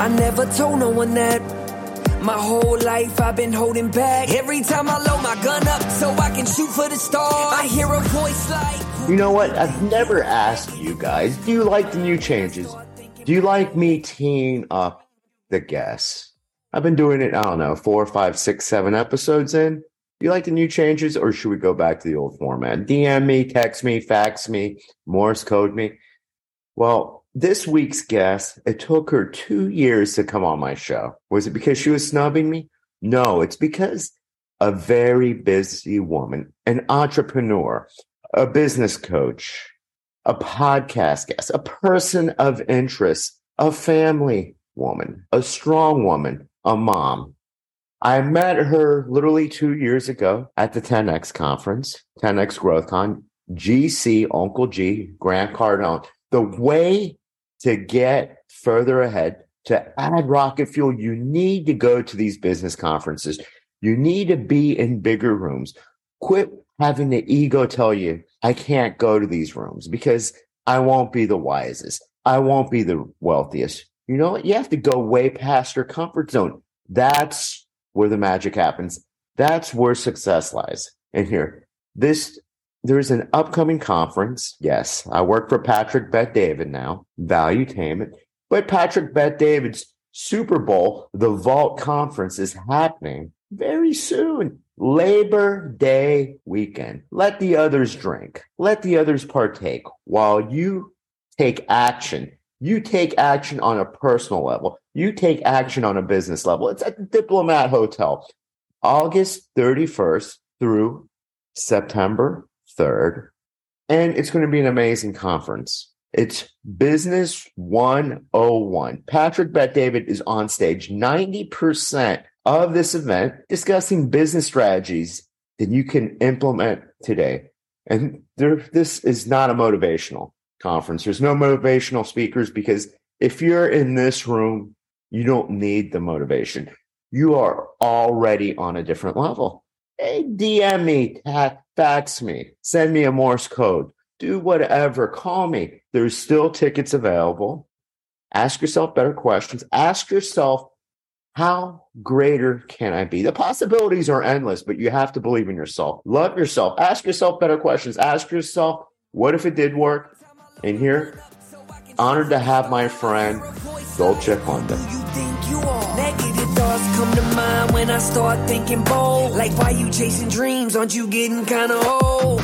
I never told no one that. My whole life I've been holding back. Every time I load my gun up so I can shoot for the stars, I hear a voice like. You know what? I've never asked you guys, do you like the new changes? Do you like me teeing up the guests? I've been doing it, I don't know, four, five, six, seven episodes in. Do you like the new changes or should we go back to the old format? DM me, text me, fax me, Morse code me. Well, this week's guest, it took her two years to come on my show. Was it because she was snubbing me? No, it's because a very busy woman, an entrepreneur, a business coach, a podcast guest, a person of interest, a family woman, a strong woman, a mom. I met her literally two years ago at the 10X conference, 10X Growth Con, GC, Uncle G, Grant Cardone. The way to get further ahead, to add rocket fuel, you need to go to these business conferences. You need to be in bigger rooms. Quit having the ego tell you, I can't go to these rooms because I won't be the wisest. I won't be the wealthiest. You know what? You have to go way past your comfort zone. That's where the magic happens. That's where success lies. And here, this there's an upcoming conference. Yes, I work for Patrick Bet David now, Value Valuetainment. But Patrick Bet David's Super Bowl, the Vault Conference, is happening very soon. Labor Day weekend. Let the others drink. Let the others partake while you take action. You take action on a personal level. You take action on a business level. It's at the Diplomat Hotel, August 31st through September 3rd. And it's going to be an amazing conference. It's Business 101. Patrick Bet David is on stage 90% of this event discussing business strategies that you can implement today. And there, this is not a motivational conference. There's no motivational speakers because if you're in this room, you don't need the motivation. You are already on a different level. Hey, DM me, fax me, send me a Morse code, do whatever, call me. There's still tickets available. Ask yourself better questions. Ask yourself, how greater can I be? The possibilities are endless, but you have to believe in yourself. Love yourself. Ask yourself better questions. Ask yourself, what if it did work? And here, honored to have my friend Dolce Conde thoughts come to mind when I start thinking bold. Like, why you chasing dreams? Aren't you getting kind of old?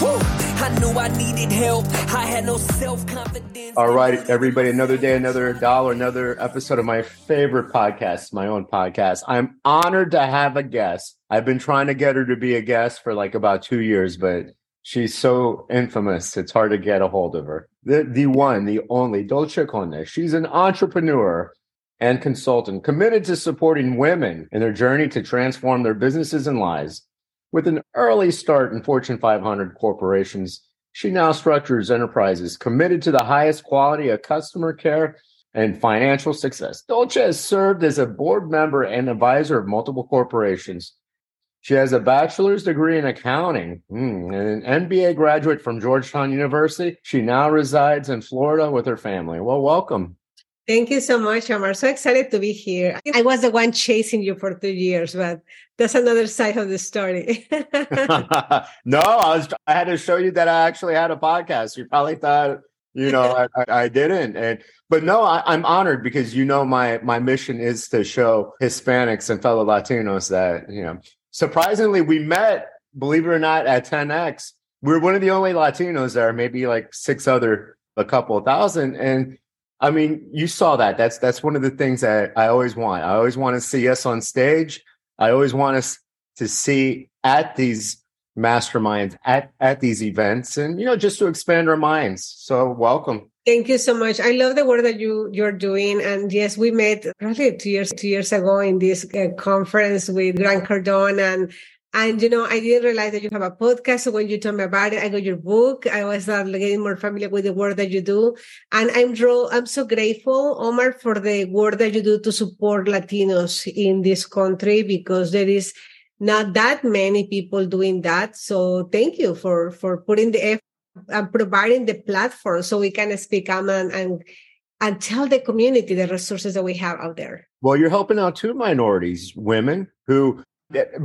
Whew. I knew I needed help. I had no self confidence. All right, everybody. Another day, another dollar, another episode of my favorite podcast, my own podcast. I'm honored to have a guest. I've been trying to get her to be a guest for like about two years, but she's so infamous. It's hard to get a hold of her. The, the one, the only Dolce Conde. She's an entrepreneur and consultant committed to supporting women in their journey to transform their businesses and lives. With an early start in Fortune 500 corporations, she now structures enterprises committed to the highest quality of customer care and financial success. Dolce has served as a board member and advisor of multiple corporations. She has a bachelor's degree in accounting mm, and an MBA graduate from Georgetown University. She now resides in Florida with her family. Well, welcome. Thank you so much, Omar. So excited to be here. I was the one chasing you for two years, but that's another side of the story. no, I was. I had to show you that I actually had a podcast. You probably thought, you know, I, I, didn't. And but no, I, I'm honored because you know my my mission is to show Hispanics and fellow Latinos that you know. Surprisingly, we met, believe it or not, at 10x. We we're one of the only Latinos there, maybe like six other, a couple thousand, and I mean, you saw that. That's that's one of the things that I always want. I always want to see us on stage. I always want us to see at these masterminds, at at these events, and you know, just to expand our minds. So, welcome. Thank you so much. I love the work that you you're doing. And yes, we met probably two years two years ago in this uh, conference with Grant Cardone and and you know, I didn't realize that you have a podcast. So when you told me about it, I got your book. I was uh, getting more familiar with the work that you do, and I'm I'm so grateful, Omar, for the work that you do to support Latinos in this country because there is not that many people doing that. So thank you for for putting the effort and providing the platform so we can speak up and, and and tell the community the resources that we have out there. Well, you're helping out two minorities, women who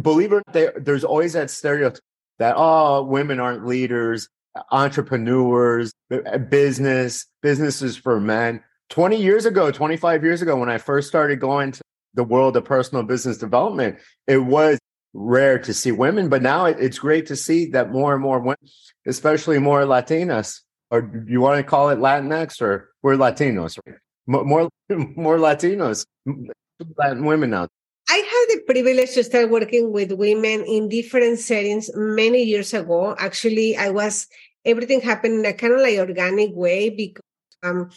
believe it, they, there's always that stereotype that oh, women aren't leaders, entrepreneurs, uh, business, businesses for men. 20 years ago, 25 years ago, when I first started going to the world of personal business development, it was rare to see women, but now it's great to see that more and more women, especially more Latinas, or you want to call it Latinx, or we're Latinos, right? more more Latinos, Latin women now. I had the privilege to start working with women in different settings many years ago. Actually, I was everything happened in a kind of like organic way because um,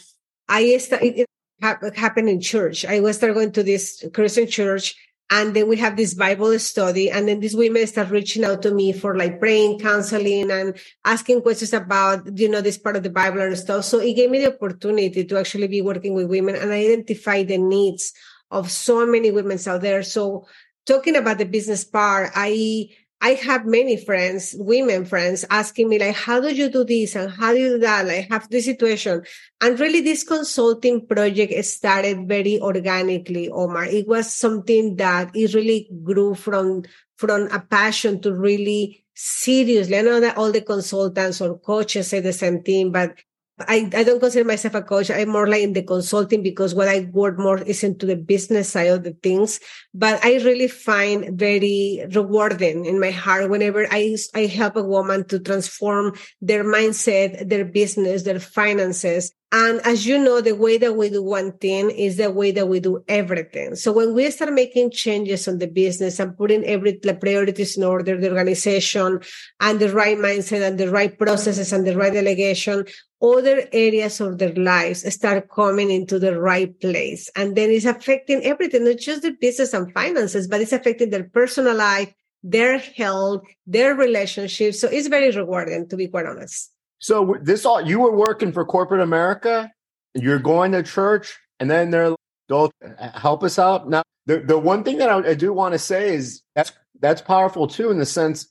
I started it happened in church. I was start going to this Christian church and then we have this Bible study. And then these women start reaching out to me for like praying, counseling, and asking questions about, you know, this part of the Bible and stuff. So it gave me the opportunity to actually be working with women and identify the needs of so many women out there. So talking about the business part, I I have many friends, women friends, asking me like, "How do you do this and how do you do that?" Like, have this situation, and really, this consulting project started very organically. Omar, it was something that it really grew from from a passion to really seriously. I know that all the consultants or coaches say the same thing, but I, I don't consider myself a coach. I'm more like in the consulting because what I work more is into the business side of the things. But I really find very rewarding in my heart whenever I, I help a woman to transform their mindset, their business, their finances, and as you know, the way that we do one thing is the way that we do everything. So when we start making changes on the business and putting every the priorities in order, the organization and the right mindset and the right processes and the right delegation, other areas of their lives start coming into the right place. And then it's affecting everything, not just the business and finances, but it's affecting their personal life, their health, their relationships. So it's very rewarding, to be quite honest. So this all you were working for corporate America, you're going to church, and then they're they'll uh, help us out. Now, the the one thing that I, I do want to say is that's that's powerful too, in the sense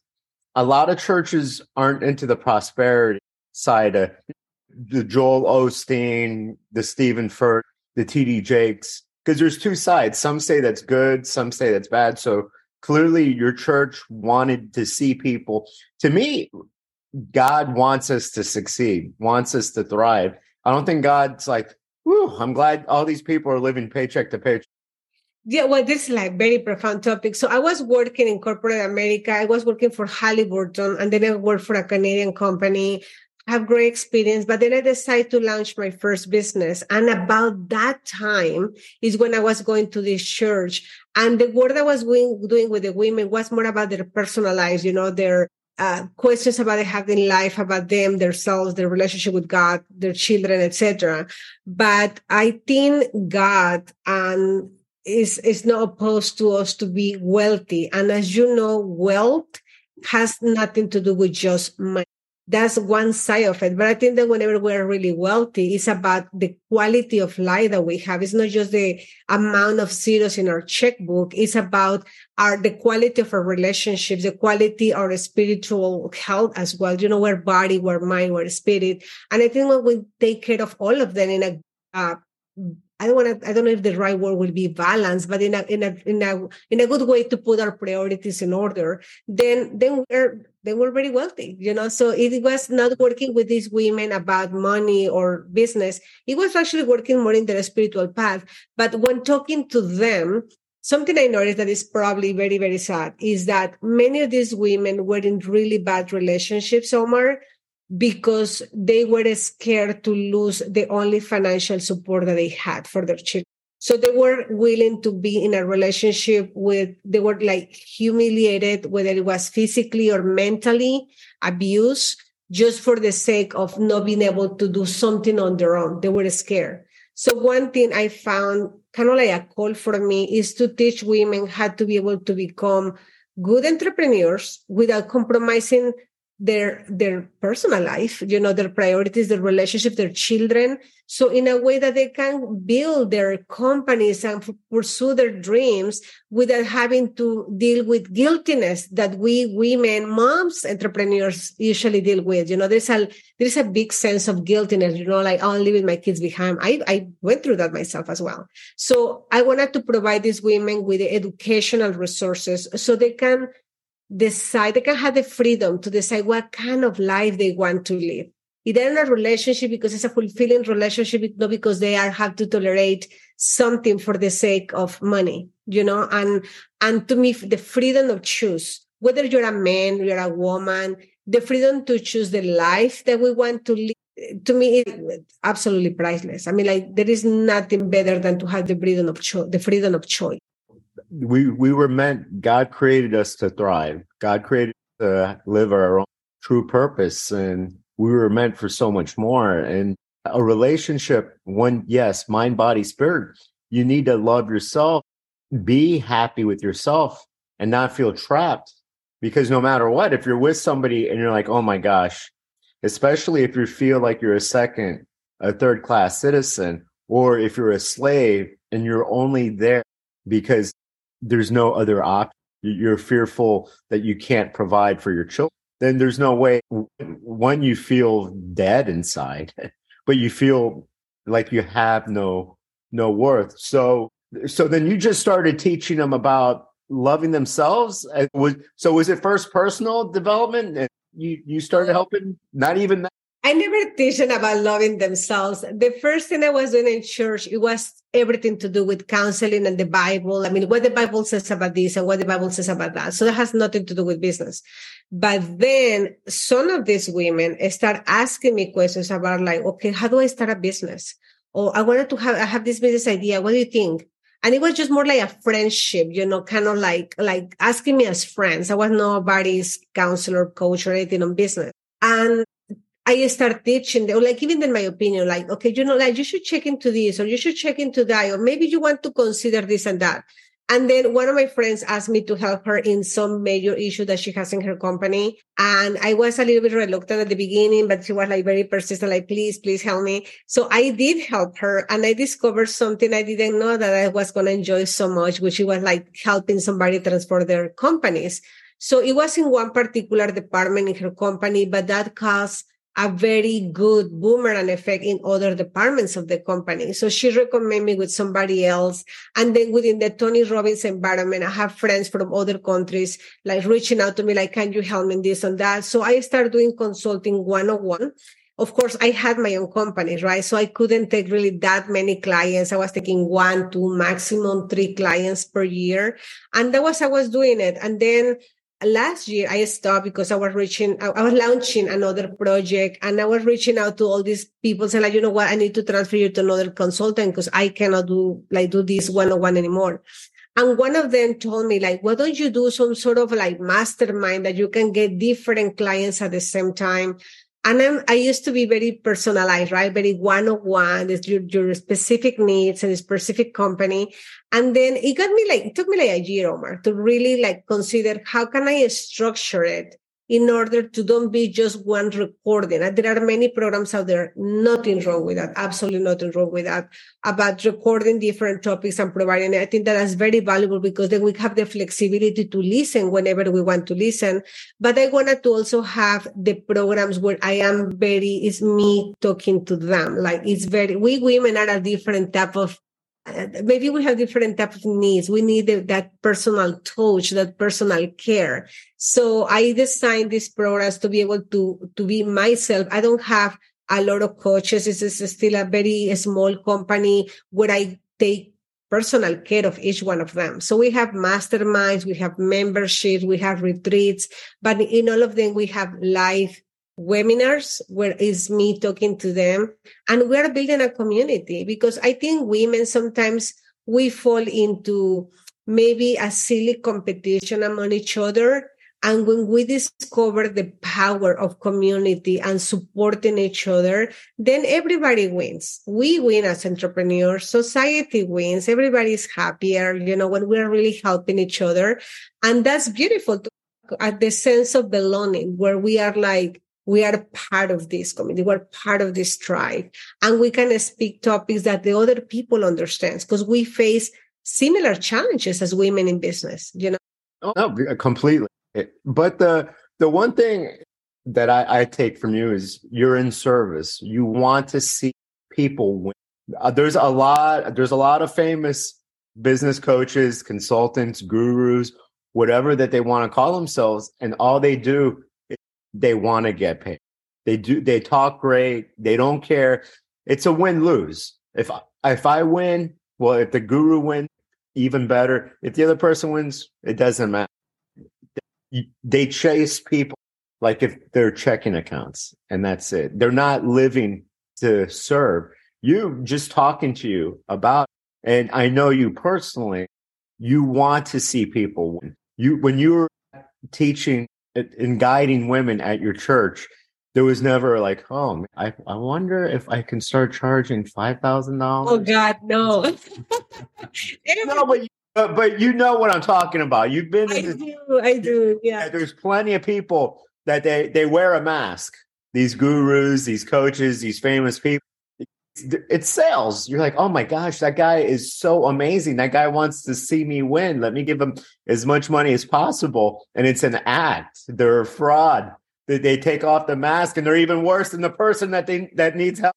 a lot of churches aren't into the prosperity side of the Joel Osteen, the Stephen Furt, the TD Jakes, because there's two sides. Some say that's good, some say that's bad. So clearly, your church wanted to see people. To me, God wants us to succeed, wants us to thrive. I don't think God's like, whew, I'm glad all these people are living paycheck to paycheck. Yeah, well, this is like very profound topic. So I was working in corporate America. I was working for Halliburton and then I worked for a Canadian company. Have great experience, but then I decided to launch my first business. And about that time is when I was going to this church and the work I was doing, with the women was more about their personal lives, you know, their uh, questions about having life, about them, themselves, their relationship with God, their children, etc. But I think God and is is not opposed to us to be wealthy. And as you know, wealth has nothing to do with just money that's one side of it. But I think that whenever we're really wealthy, it's about the quality of life that we have. It's not just the amount of zeros in our checkbook. It's about our, the quality of our relationships, the quality of our spiritual health as well. You know, our body, our mind, our spirit. And I think when we take care of all of them in a, uh, I don't want to, I don't know if the right word will be balance, but in a, in a, in a, in a good way to put our priorities in order, then, then we're, they were very wealthy, you know. So it was not working with these women about money or business. It was actually working more in their spiritual path. But when talking to them, something I noticed that is probably very, very sad is that many of these women were in really bad relationships, Omar, because they were scared to lose the only financial support that they had for their children. So they were willing to be in a relationship with, they were like humiliated, whether it was physically or mentally abused, just for the sake of not being able to do something on their own. They were scared. So one thing I found kind of like a call for me is to teach women how to be able to become good entrepreneurs without compromising their their personal life you know their priorities their relationship their children. So in a way that they can build their companies and pursue their dreams without having to deal with guiltiness that we women moms entrepreneurs usually deal with. You know there's a there's a big sense of guiltiness you know like oh, i'm leaving my kids behind. I i went through that myself as well. So i wanted to provide these women with the educational resources so they can decide, they can have the freedom to decide what kind of life they want to live. If they're in a relationship because it's a fulfilling relationship, not because they are have to tolerate something for the sake of money, you know, and, and to me, the freedom of choose, whether you're a man, you're a woman, the freedom to choose the life that we want to live to me absolutely priceless. I mean like there is nothing better than to have the freedom of choice the freedom of choice we we were meant god created us to thrive. God created to live our own true purpose and we were meant for so much more. And a relationship one yes mind body spirit you need to love yourself be happy with yourself and not feel trapped. Because no matter what if you're with somebody and you're like oh my gosh especially if you feel like you're a second a third class citizen or if you're a slave and you're only there because there's no other option. You're fearful that you can't provide for your children. Then there's no way. One, you feel dead inside, but you feel like you have no no worth. So so then you just started teaching them about loving themselves. So was it first personal development? And you you started helping not even that I never teach them about loving themselves. The first thing I was doing in church, it was everything to do with counseling and the Bible. I mean, what the Bible says about this and what the Bible says about that. So that has nothing to do with business. But then some of these women start asking me questions about like, okay, how do I start a business? Or I wanted to have, I have this business idea. What do you think? And it was just more like a friendship, you know, kind of like, like asking me as friends. I was nobody's counselor, coach or anything on business. And I start teaching them, like even in my opinion, like, okay, you know, like you should check into this or you should check into that, or maybe you want to consider this and that. And then one of my friends asked me to help her in some major issue that she has in her company. And I was a little bit reluctant at the beginning, but she was like very persistent, like, please, please help me. So I did help her and I discovered something I didn't know that I was going to enjoy so much, which was like helping somebody transform their companies. So it was in one particular department in her company, but that caused a very good boomerang effect in other departments of the company. So she recommended me with somebody else. And then within the Tony Robbins environment, I have friends from other countries like reaching out to me, like, can you help me in this and that? So I started doing consulting one on one. Of course, I had my own company, right? So I couldn't take really that many clients. I was taking one, two, maximum three clients per year. And that was, I was doing it. And then last year I stopped because I was reaching, I, was launching another project and I was reaching out to all these people saying like, you know what, I need to transfer you to another consultant because I cannot do like do this one on one anymore. And one of them told me like, why don't you do some sort of like mastermind that you can get different clients at the same time? And I'm, i used to be very personalized, right? Very one on one, your, your specific needs and specific company. And then it got me like, it took me like a year, Omar, to really like consider how can I structure it in order to don't be just one recording. And there are many programs out there, nothing wrong with that, absolutely nothing wrong with that, about recording different topics and providing. I think that is very valuable because then we have the flexibility to listen whenever we want to listen. But I wanted to also have the programs where I am very, it's me talking to them. Like it's very, we women are a different type of maybe we have different types of needs. We need that personal touch, that personal care. So I designed these programs to be able to, to be myself. I don't have a lot of coaches. This is still a very small company where I take personal care of each one of them. So we have masterminds, we have memberships, we have retreats, but in all of them, we have live webinars where it's me talking to them and we're building a community because i think women sometimes we fall into maybe a silly competition among each other and when we discover the power of community and supporting each other, then everybody wins. We win as entrepreneurs. Society wins. Everybody's happier, you know, when we're really helping each other. And that's beautiful at the sense of belonging where we are like, we are part of this community. We're part of this tribe and we can speak topics that the other people understands because we face similar challenges as women in business, you know? Oh, no, completely. But the, the one thing that I, I take from you is you're in service. You want to see people win. Uh, there's a lot, there's a lot of famous business coaches, consultants, gurus, whatever that they want to call themselves. And all they do, they want to get paid. They do, they talk great. They don't care. It's a win lose. If, if I win, well, if the guru wins, even better. If the other person wins, it doesn't matter. They chase people like if they're checking accounts and that's it. They're not living to serve. You just talking to you about, and I know you personally, you want to see people win. You, when you're teaching and guiding women at your church, there was never like, oh, I, I wonder if I can start charging five thousand dollars. Oh God, no. no, but, but but you know what I'm talking about. You've been. I do. I do. Yeah. There's plenty of people that they they wear a mask. These gurus, these coaches, these famous people. It's sales. You're like, oh my gosh, that guy is so amazing. That guy wants to see me win. Let me give him as much money as possible. And it's an act. They're a fraud. They, they take off the mask, and they're even worse than the person that they that needs help.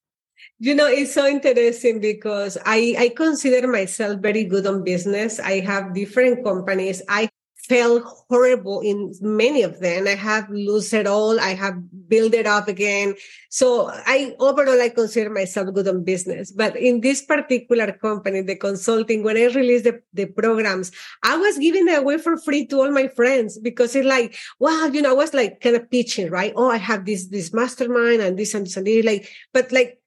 You know, it's so interesting because I, I consider myself very good on business. I have different companies. I felt horrible in many of them. I have lost it all. I have built it up again. So I overall, I consider myself good on business. But in this particular company, the consulting, when I released the, the programs, I was giving it away for free to all my friends because it's like, wow, you know, I was like kind of pitching, right? Oh, I have this, this mastermind and this and this and this. Like, but like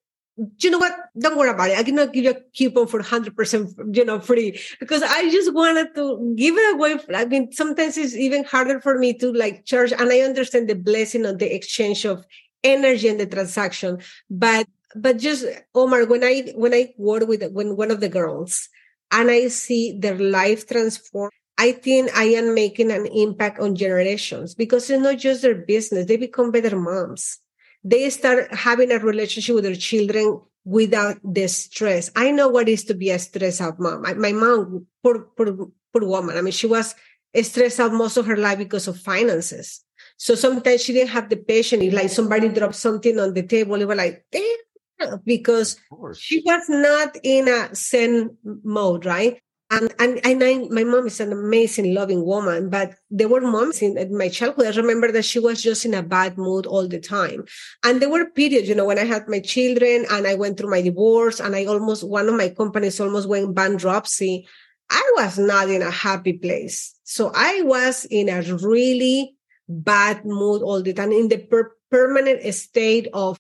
you know what? Don't worry about it. I cannot give you a coupon for 100%, you know, free because I just wanted to give it away. I mean, sometimes it's even harder for me to like charge. And I understand the blessing of the exchange of energy and the transaction. But, but just Omar, when I, when I work with when one of the girls and I see their life transform, I think I am making an impact on generations because it's not just their business. They become better moms they start having a relationship with their children without the stress. I know what it is to be a stressed out mom. I, my mom, poor, poor, poor woman. I mean, she was stressed out most of her life because of finances. So sometimes she didn't have the patience. If like somebody dropped something on the table, it was like, damn, because she was not in a zen mode, right? And, and, and I, my mom is an amazing, loving woman, but there were in, in, my childhood. I remember that she was just in a bad mood all the time. And there were periods, you know, when I had my children and I went through my divorce and I almost, one of my companies almost went bankruptcy. I was not in a happy place. So I was in a really bad mood all the time in the per- permanent state of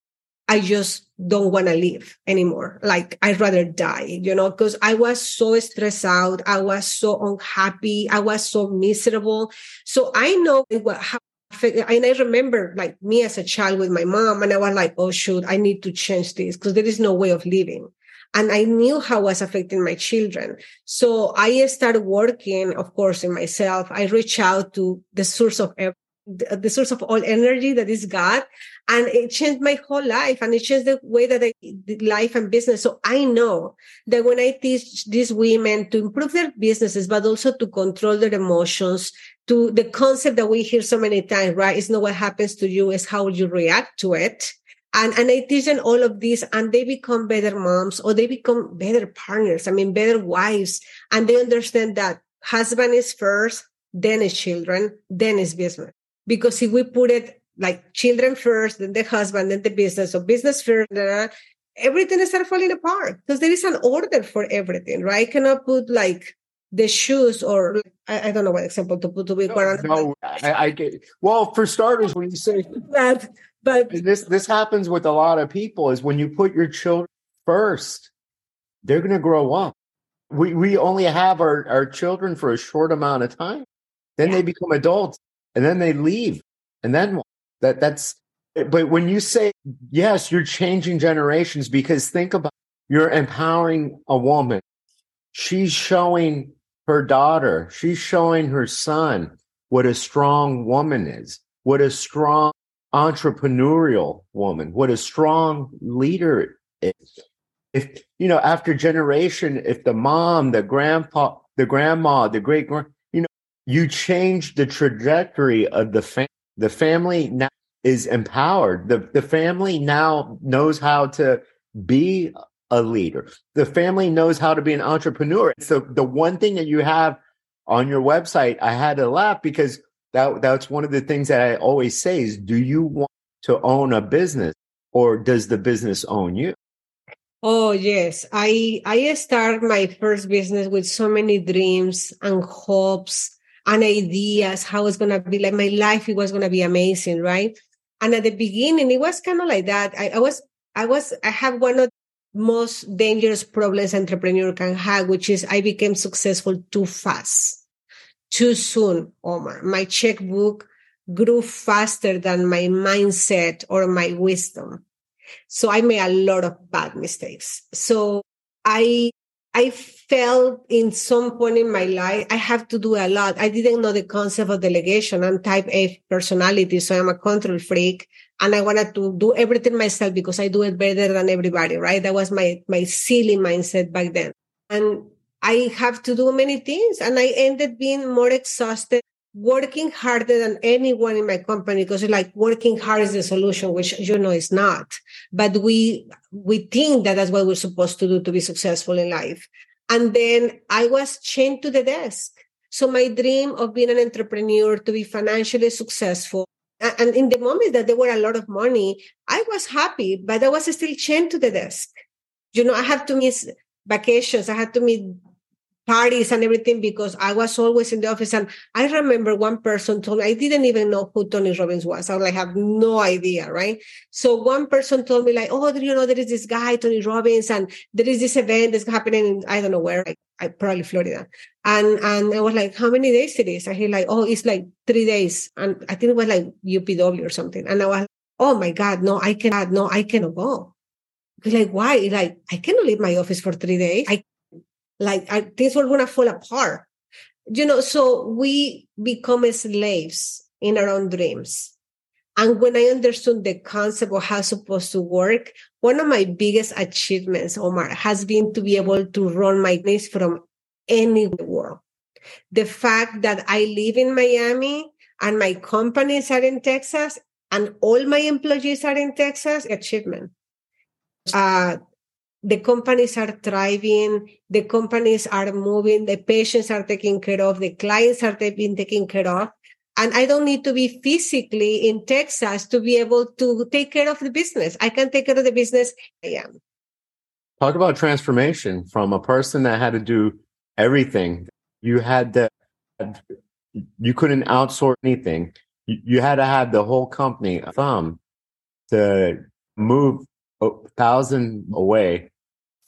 I just don't want to live anymore. Like I'd rather die, you know, because I was so stressed out. I was so unhappy. I was so miserable. So I know what how and I remember like me as a child with my mom, and I was like, oh shoot, I need to change this because there is no way of living. And I knew how it was affecting my children. So I started working, of course, in myself. I reached out to the source of the source of all energy that is God. And it changed my whole life and it changed the way that I did life and business. So I know that when I teach these women to improve their businesses, but also to control their emotions, to the concept that we hear so many times, right? It's not what happens to you, it's how you react to it. And, and I teach them all of this and they become better moms or they become better partners. I mean, better wives. And they understand that husband is first, then is children, then is business. Because if we put it like children first, then the husband, then the business, or business first, uh, everything starts falling apart because there is an order for everything, right? I cannot put like the shoes or I, I don't know what example to put to be no, no I, I, get well for starters when you say that but this this happens with a lot of people is when you put your children first they're going to grow up we we only have our our children for a short amount of time then yeah. they become adults and then they leave and then that that's but when you say yes you're changing generations because think about you're empowering a woman she's showing her daughter she's showing her son what a strong woman is, what a strong entrepreneurial woman, what a strong leader is. If, you know, after generation, if the mom, the grandpa, the grandma, the great grand, you know, you change the trajectory of the family. The family now is empowered. The, the family now knows how to be a leader. The family knows how to be an entrepreneur. So the one thing that you have on your website, I had to laugh because that that's one of the things that I always say is do you want to own a business or does the business own you? Oh yes, I I start my first business with so many dreams and hopes and ideas how it's gonna be like my life it was gonna be amazing, right? And at the beginning it was kind of like that. I, I was I was I have one of most dangerous problems entrepreneur can have, which is I became successful too fast too soon, Omar. My checkbook grew faster than my mindset or my wisdom. So I made a lot of bad mistakes. So I, I felt in some point in my life, I have to do a lot. I didn't know the concept of delegation. I'm type A personality. So I'm a control freak and I wanted to do everything myself because I do it better than everybody, right? That was my, my silly mindset back then. And I have to do many things and I ended being more exhausted, working harder than anyone in my company because like working hard is the solution, which you know is not. But we, we think that that's what we're supposed to do to be successful in life. And then I was chained to the desk. So my dream of being an entrepreneur to be financially successful and in the moment that there were a lot of money, I was happy, but I was still chained to the desk. You know, I had to miss vacations. I had to meet parties and everything because I was always in the office. And I remember one person told me, I didn't even know who Tony Robbins was. I was like, have no idea, right? So one person told me like, oh, you know, there is this guy, Tony Robbins, and there is this event that's happening in, I don't know where, like, I, probably Florida. And, and I was like, how many days it is? And he like, oh, it's like three days. And I think it was like UPW or something. And I was, oh my God, no, I cannot, no, I cannot go. He's like, why? Like, I cannot leave my office for three days. I like I, things were going to fall apart. You know, so we become slaves in our own dreams. And when I understood the concept of how it's supposed to work, one of my biggest achievements, Omar, has been to be able to run my business from any world. The fact that I live in Miami and my companies are in Texas and all my employees are in Texas, achievement. Uh, the companies are thriving, the companies are moving, the patients are taken care of, the clients are being taken care of. And I don't need to be physically in Texas to be able to take care of the business. I can take care of the business I am. Talk about transformation from a person that had to do everything. You had to, you couldn't outsource anything. You, had to have the whole company thumb to move a thousand away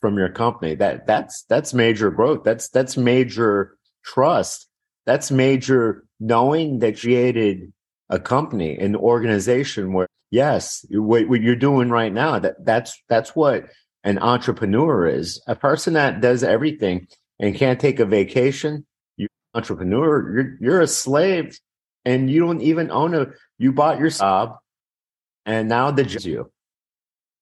from your company. That that's that's major growth. That's that's major trust. That's major knowing that you created a company, an organization where yes, what, what you're doing right now, that that's that's what an entrepreneur is. A person that does everything and can't take a vacation, You're entrepreneur, you're you're a slave and you don't even own a you bought your job and now the you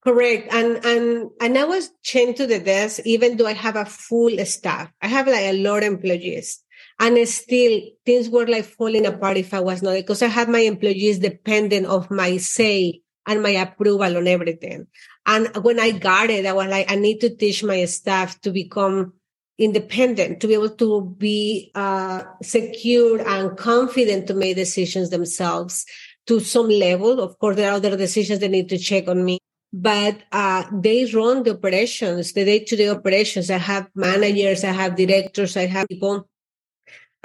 Correct. And and and I was chained to the desk, even though I have a full staff. I have like a lot of employees. And still things were like falling apart if I was not because I had my employees dependent of my say and my approval on everything. And when I got it, I was like, I need to teach my staff to become independent, to be able to be uh, secure and confident to make decisions themselves to some level. Of course, there are other decisions they need to check on me but uh, they run the operations, the day-to-day operations. I have managers, I have directors, I have people,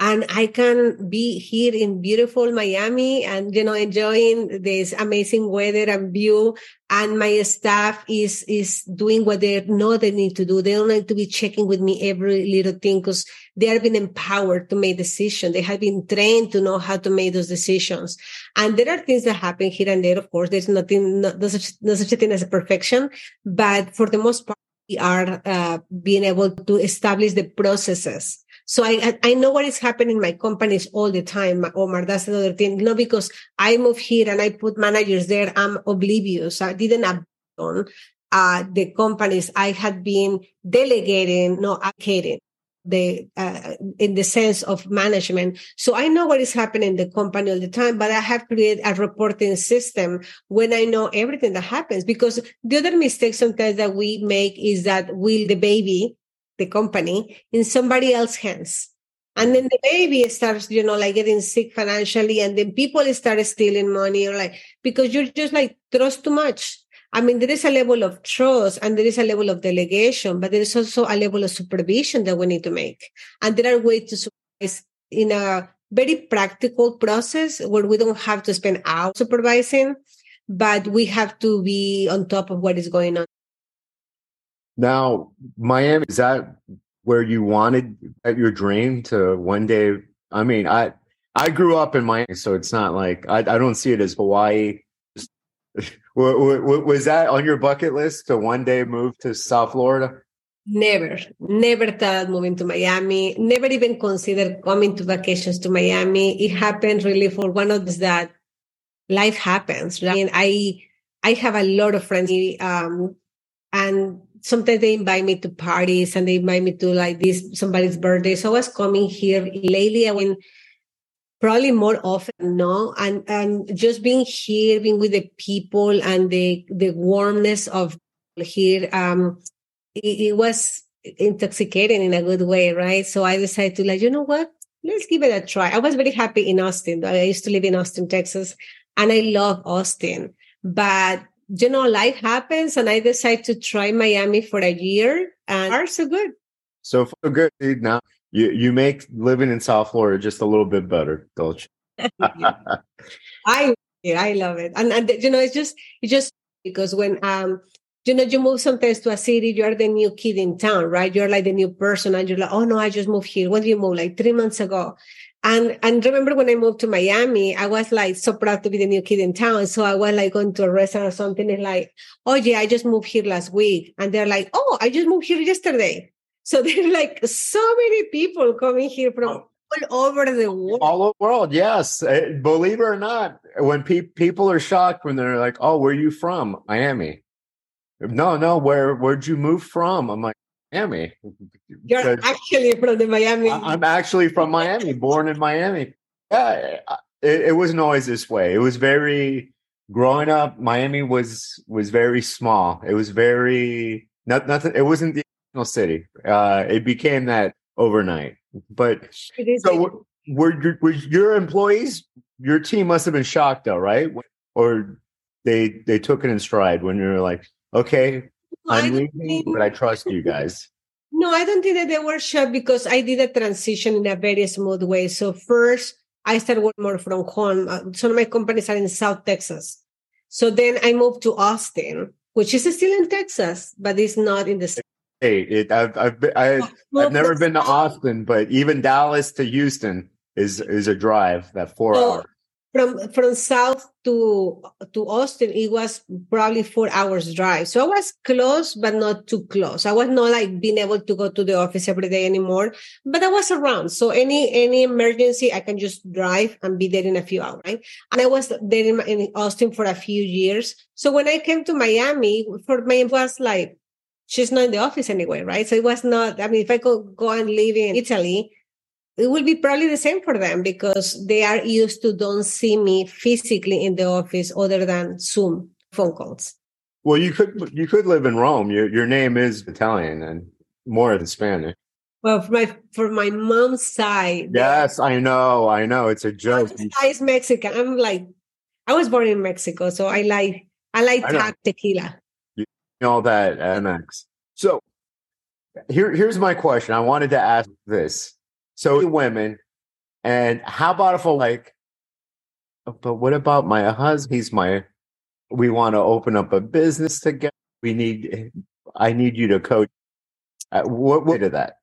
and I can be here in beautiful Miami and you know enjoying this amazing weather and view. And my staff is is doing what they know they need to do. They don't need to be checking with me every little thing because they have been empowered to make decisions. They have been trained to know how to make those decisions. And there are things that happen here and there. Of course, there's nothing, no, no, such, no such a thing as a perfection, but for the most part, we are uh, being able to establish the processes So I I know what is happening in my companies all the time, Omar. That's another thing. No, because I move here and I put managers there. I'm oblivious. I didn't abandon uh, the companies I had been delegating, no, allocating the uh, in the sense of management. So I know what is happening in the company all the time, but I have created a reporting system when I know everything that happens. Because the other mistake sometimes that we make is that we the baby, the company, in somebody else's hands. And then the baby starts, you know, like getting sick financially, and then people start stealing money, or like because you're just like trust too much I mean, there is a level of trust and there is a level of delegation, but there is also a level of supervision that we need to make. And there are ways to supervise in a very practical process where we don't have to spend hours supervising, but we have to be on top of what is going on. Now, Miami, is that where you wanted at your dream to one day? I mean, I I grew up in Miami, so it's not like I, I don't see it as Hawaii was that on your bucket list to one day move to South Florida? Never, never thought moving to Miami. Never even considered coming to vacations to Miami. It happened really for one of those that life happens. Right? And I, I have a lot of friends, um, and sometimes they invite me to parties and they invite me to like this somebody's birthday. So I was coming here lately. I went probably more often no and and just being here being with the people and the the warmness of here um it, it, was intoxicating in a good way right? So i decided to like you know what? Let's give it a try. I was very happy in austin i used to live in austin texas and i love austin. But you know life happens and i decide to try miami for a year and are so good so good now you you make living in South Florida just a little bit better, don't you? I I love it, and, and you know it's just it's just because when um you know you move sometimes to a city, you are the new kid in town, right? You're like the new person, and you're like, oh no, I just moved here. When did you move? Like three months ago. And and remember when I moved to Miami, I was like so proud to be the new kid in town. So I was like going to a restaurant or something and like, oh yeah, I just moved here last week. And they're like, oh, I just moved here yesterday. So there are like so many people coming here from oh. all over the world. All over the world, yes. Eh, believe it or not, when pe- people are shocked when they're like, "Oh, where are you from?" Miami. No, no. Where where'd you move from? I'm like Miami. You're actually from the Miami. I'm actually from Miami, born in Miami. Yeah, it, it wasn't always this way. It was very growing up. Miami was was very small. It was very not nothing. It wasn't the city. Uh, it became that overnight. But so were your, were your employees, your team must have been shocked though, right? Or they they took it in stride when you were like, okay, I'm leaving, but I trust you guys. No, I don't think that they were shocked because I did a transition in a very smooth way. So first, I started working more from home. Uh, some of my companies are in South Texas. So then I moved to Austin, which is still in Texas, but it's not in the state. Hey, it, I've I've been, I, I've never been to Austin, but even Dallas to Houston is is a drive that four so hours. From from south to to Austin, it was probably four hours drive. So I was close, but not too close. I was not like being able to go to the office every day anymore, but I was around. So any any emergency, I can just drive and be there in a few hours. Right? And I was there in, in Austin for a few years. So when I came to Miami, for me it was like she's not in the office anyway, right? So it was not, I mean, if I could go and live in Italy, it will be probably the same for them because they are used to don't see me physically in the office other than Zoom phone calls. Well, you could you could live in Rome. Your your name is Italian and more than Spanish. Well, for my for my mom's side. Yes, I know, I know. It's a joke. is Mexican. I'm like, I was born in Mexico, so I like I like I tequila You know, all that MX. So here, here's my question. I wanted to ask this. So women, and how about if I like, but what about my husband? He's my, we want to open up a business together. We need, I need you to coach. Uh, what what did that?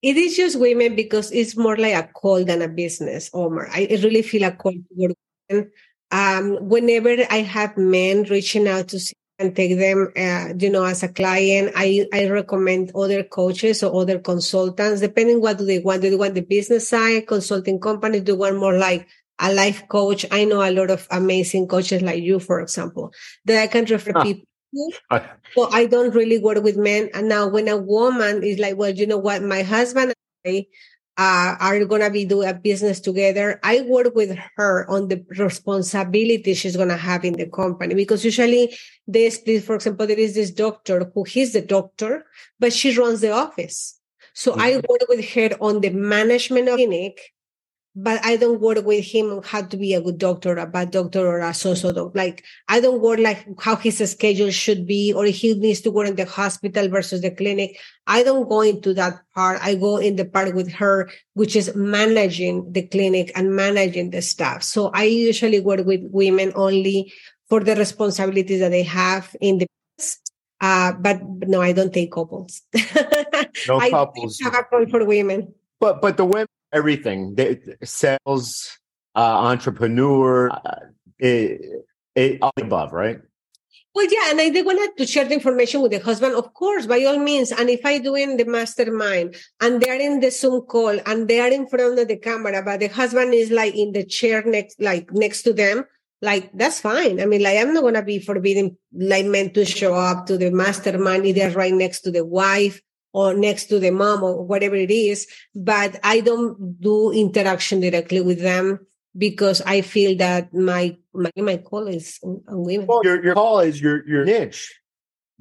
It is just women because it's more like a call than a business, Omar. I really feel a call to work. Um, whenever I have men reaching out to see and take them, uh, you know, as a client. I, I recommend other coaches or other consultants, depending what do they want. Do they want the business side, consulting companies? Do they want more like a life coach? I know a lot of amazing coaches like you, for example, that I can refer huh. people so I don't really work with men. And now when a woman is like, well, you know what, my husband and I uh, are going to be doing a business together. I work with her on the responsibility she's going to have in the company because usually this, for example, there is this doctor who he's the doctor, but she runs the office. So mm-hmm. I work with her on the management of clinic but I don't work with him on how to be a good doctor, a bad doctor, or a so-so doctor. Like I don't work like how his schedule should be, or he needs to work in the hospital versus the clinic. I don't go into that part. I go in the part with her, which is managing the clinic and managing the staff. So I usually work with women only for the responsibilities that they have in the uh, but no, I don't take couples. No couples. I have a for women. But but the women everything. Sales uh, entrepreneur uh, it, it, all above right? Well yeah and i did want to share the information with the husband of course by all means and if i doing the mastermind and they're in the zoom call and they are in front of the camera but the husband is like in the chair next like next to them like that's fine. I mean like i'm not gonna be forbidden like men to show up to the mastermind either right next to the wife or next to the mom or whatever it is, but I don't do interaction directly with them because I feel that my my, my call is on women. Well, your your call is your your niche.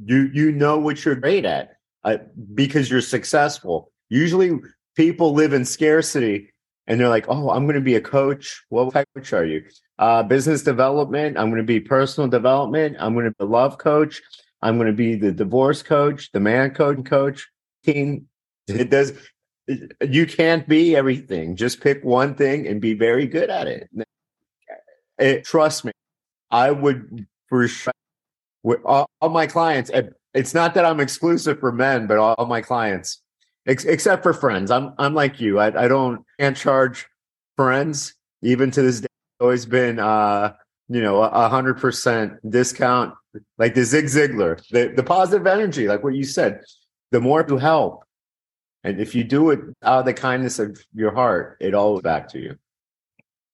You you know what you're great at uh, because you're successful. Usually, people live in scarcity, and they're like, "Oh, I'm going to be a coach. What coach are you? Uh, business development. I'm going to be personal development. I'm going to be a love coach. I'm going to be the divorce coach, the man coach coach." It does. You can't be everything. Just pick one thing and be very good at it. it trust me, I would for sure. All, all, my clients. It's not that I'm exclusive for men, but all, all my clients, ex- except for friends. I'm I'm like you. I, I don't can't charge friends even to this day. Always been uh you know a hundred percent discount like the Zig Ziglar, the the positive energy, like what you said the more you help, and if you do it out of the kindness of your heart, it all back to you.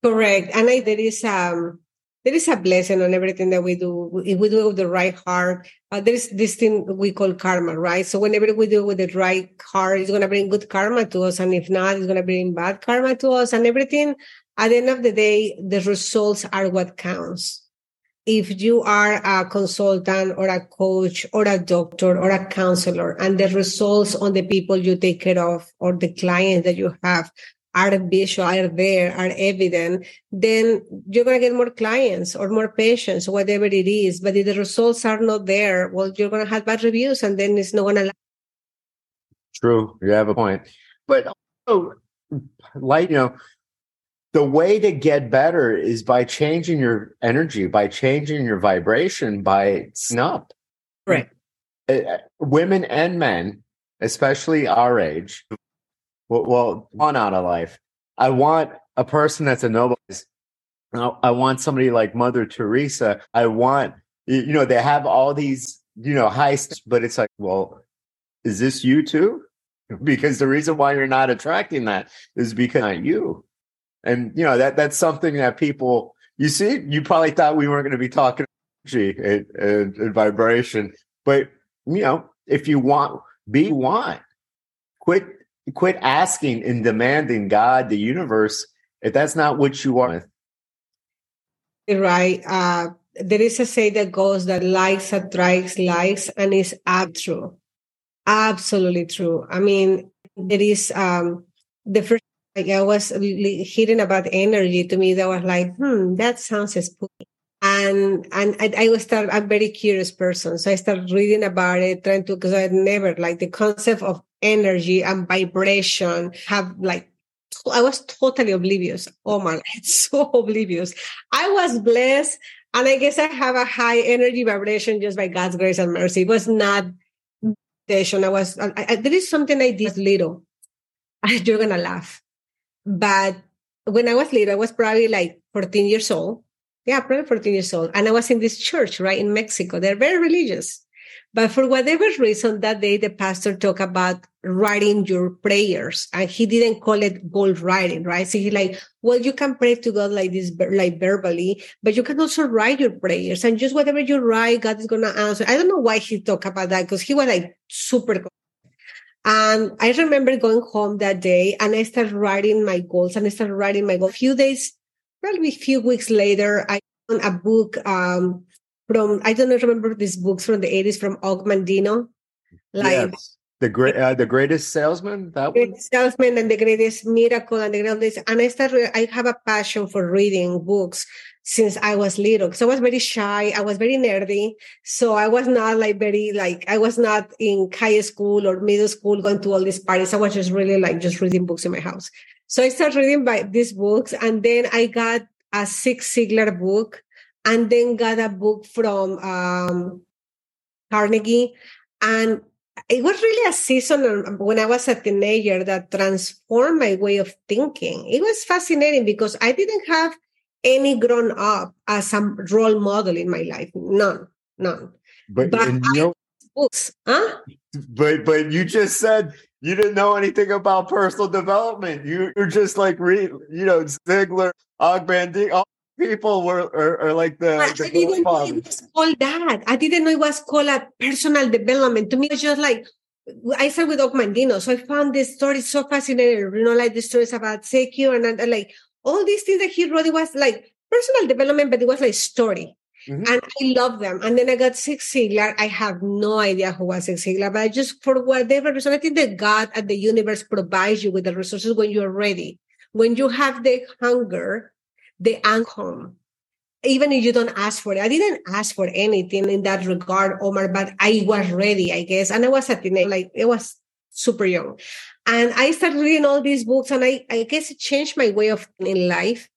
Correct. And I, there is um there is a blessing on everything that we do. If we do it with the right heart, uh, there is this thing we call karma, right? So whenever we do it with the right heart, it's going to bring good karma to us. And if not, it's going to bring bad karma to us and everything. At the end of the day, the results are what counts if you are a consultant or a coach or a doctor or a counselor and the results on the people you take care of or the clients that you have are visual, are there, are evident, then you're going to get more clients or more patients, whatever it is. But if the results are not there, well, you're going to have bad reviews and then it's not going to. True. You have a point. But also, like, you know, the way to get better is by changing your energy, by changing your vibration, by up. Right. Uh, women and men, especially our age, well, well, one out of life. I want a person that's a noble. I want somebody like Mother Teresa. I want, you know, they have all these, you know, heists, but it's like, well, is this you too? Because the reason why you're not attracting that is because not you and you know that that's something that people you see you probably thought we weren't going to be talking energy and, and, and, vibration but you know if you want be one. quit quit asking and demanding god the universe if that's not what you want right uh there is a say that goes that likes attracts likes and it's ab- true absolutely true i mean there is um the first like I was hearing about energy to me that was like, hmm, that sounds spooky. And and I, I was start I'm very curious person. So I started reading about it, trying to because I never like the concept of energy and vibration have like I was totally oblivious. Oh my, it's so oblivious. I was blessed. And I guess I have a high energy vibration just by God's grace and mercy. It was not. I was, I, I, there is something I did little. You're to laugh. But when I was little, I was probably like 14 years old. Yeah, probably 14 years old. And I was in this church, right, in Mexico. They're very religious. But for whatever reason, that day the pastor talked about writing your prayers, and he didn't call it goal writing, right? So he like, well, you can pray to God like this, like verbally, but you can also write your prayers, and just whatever you write, God is gonna answer. I don't know why he talked about that because he was like super. And I remember going home that day, and I started writing my goals, and I started writing my goals. A few days, probably a few weeks later, I found a book. Um, from I don't remember these books from the 80s from Og Mandino. Like yes. the great uh, the greatest salesman, that one? salesman and the greatest miracle and the greatest and I started I have a passion for reading books since I was little. So I was very shy. I was very nerdy. So I was not like very like I was not in high school or middle school going to all these parties. I was just really like just reading books in my house. So I started reading by these books and then I got a Zig Ziglar book and then got a book from um, Carnegie. And it was really a season when I was a teenager that transformed my way of thinking. It was fascinating because I didn't have any grown up as a role model in my life. None, none. But, but you know, books, huh? But but you just said you didn't know anything about personal development. You, you're just like read, you know, Ziglar, Og Mandino, people were are, are like the, I, the I didn't know it was called that. I didn't know it was called a personal development. To me, it's just like I started with Og Mandino, so I found this story so fascinating. You know, like the stories about Secure and, and like all these things that he wrote. It was like personal development, but it was like story. Mm-hmm. And I love them. And then I got Zig Ziglar. I have no idea who was Zig Ziglar, but I just, for whatever reason, I think that God and the universe provides you with the resources when you're ready. When you have the hunger the outcome even if you don't ask for it. I didn't ask for anything in that regard, Omar, but I was ready, I guess. And I was a teenager, like it was super young. And I started reading all these books and I, I guess it changed my way of in life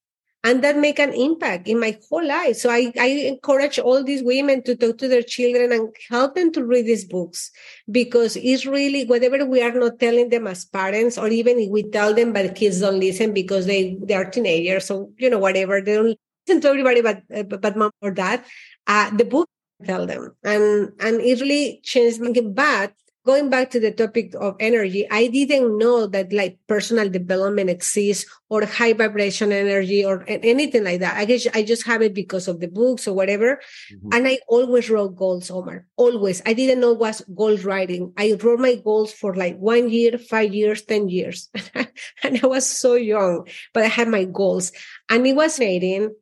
and that make an impact in my whole life. So I, I encourage all these women to talk to their children and help them to read these books because it's really whatever we are not telling them as parents, or even if we tell them, but kids don't listen because they, they are teenagers. So, you know, whatever, they don't listen to everybody but, uh, but mom or dad. Uh, the book tell them and and it really changed me but going back to the topic of energy, I didn't know that like personal development exists or high vibration energy or anything like that. I guess I just have it because of the books or whatever. Mm-hmm. And I always wrote goals, Omar. Always. I didn't know what goal writing. I wrote my goals for like one year, five years, 10 years. and I was so young, but I had my goals. And it was fascinating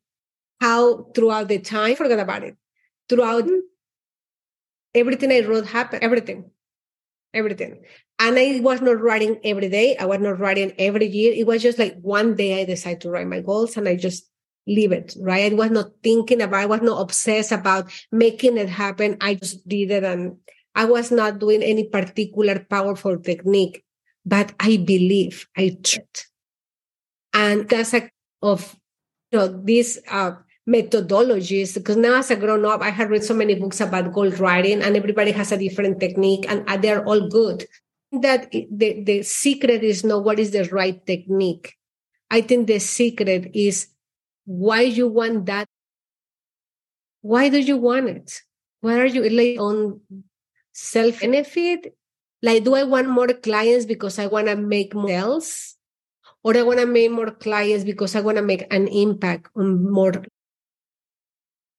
how throughout the time, forget about it. Throughout everything I wrote happened, everything everything. And I was not writing every day. I was not writing every year. It was just like one day I decided to write my goals and I just leave it, right? I was not thinking about, I was not obsessed about making it happen. I just did it and I was not doing any particular powerful technique, but I believe I tried. And that's a of you know this uh methodologies because now as a grown up i have read so many books about goal writing and everybody has a different technique and they're all good. That the, the secret is not what is the right technique. I think the secret is why you want that. Why do you want it? Why are you like on self benefit like do i want more clients because i want to make more sales? Or I want to make more clients because I want to make an impact on more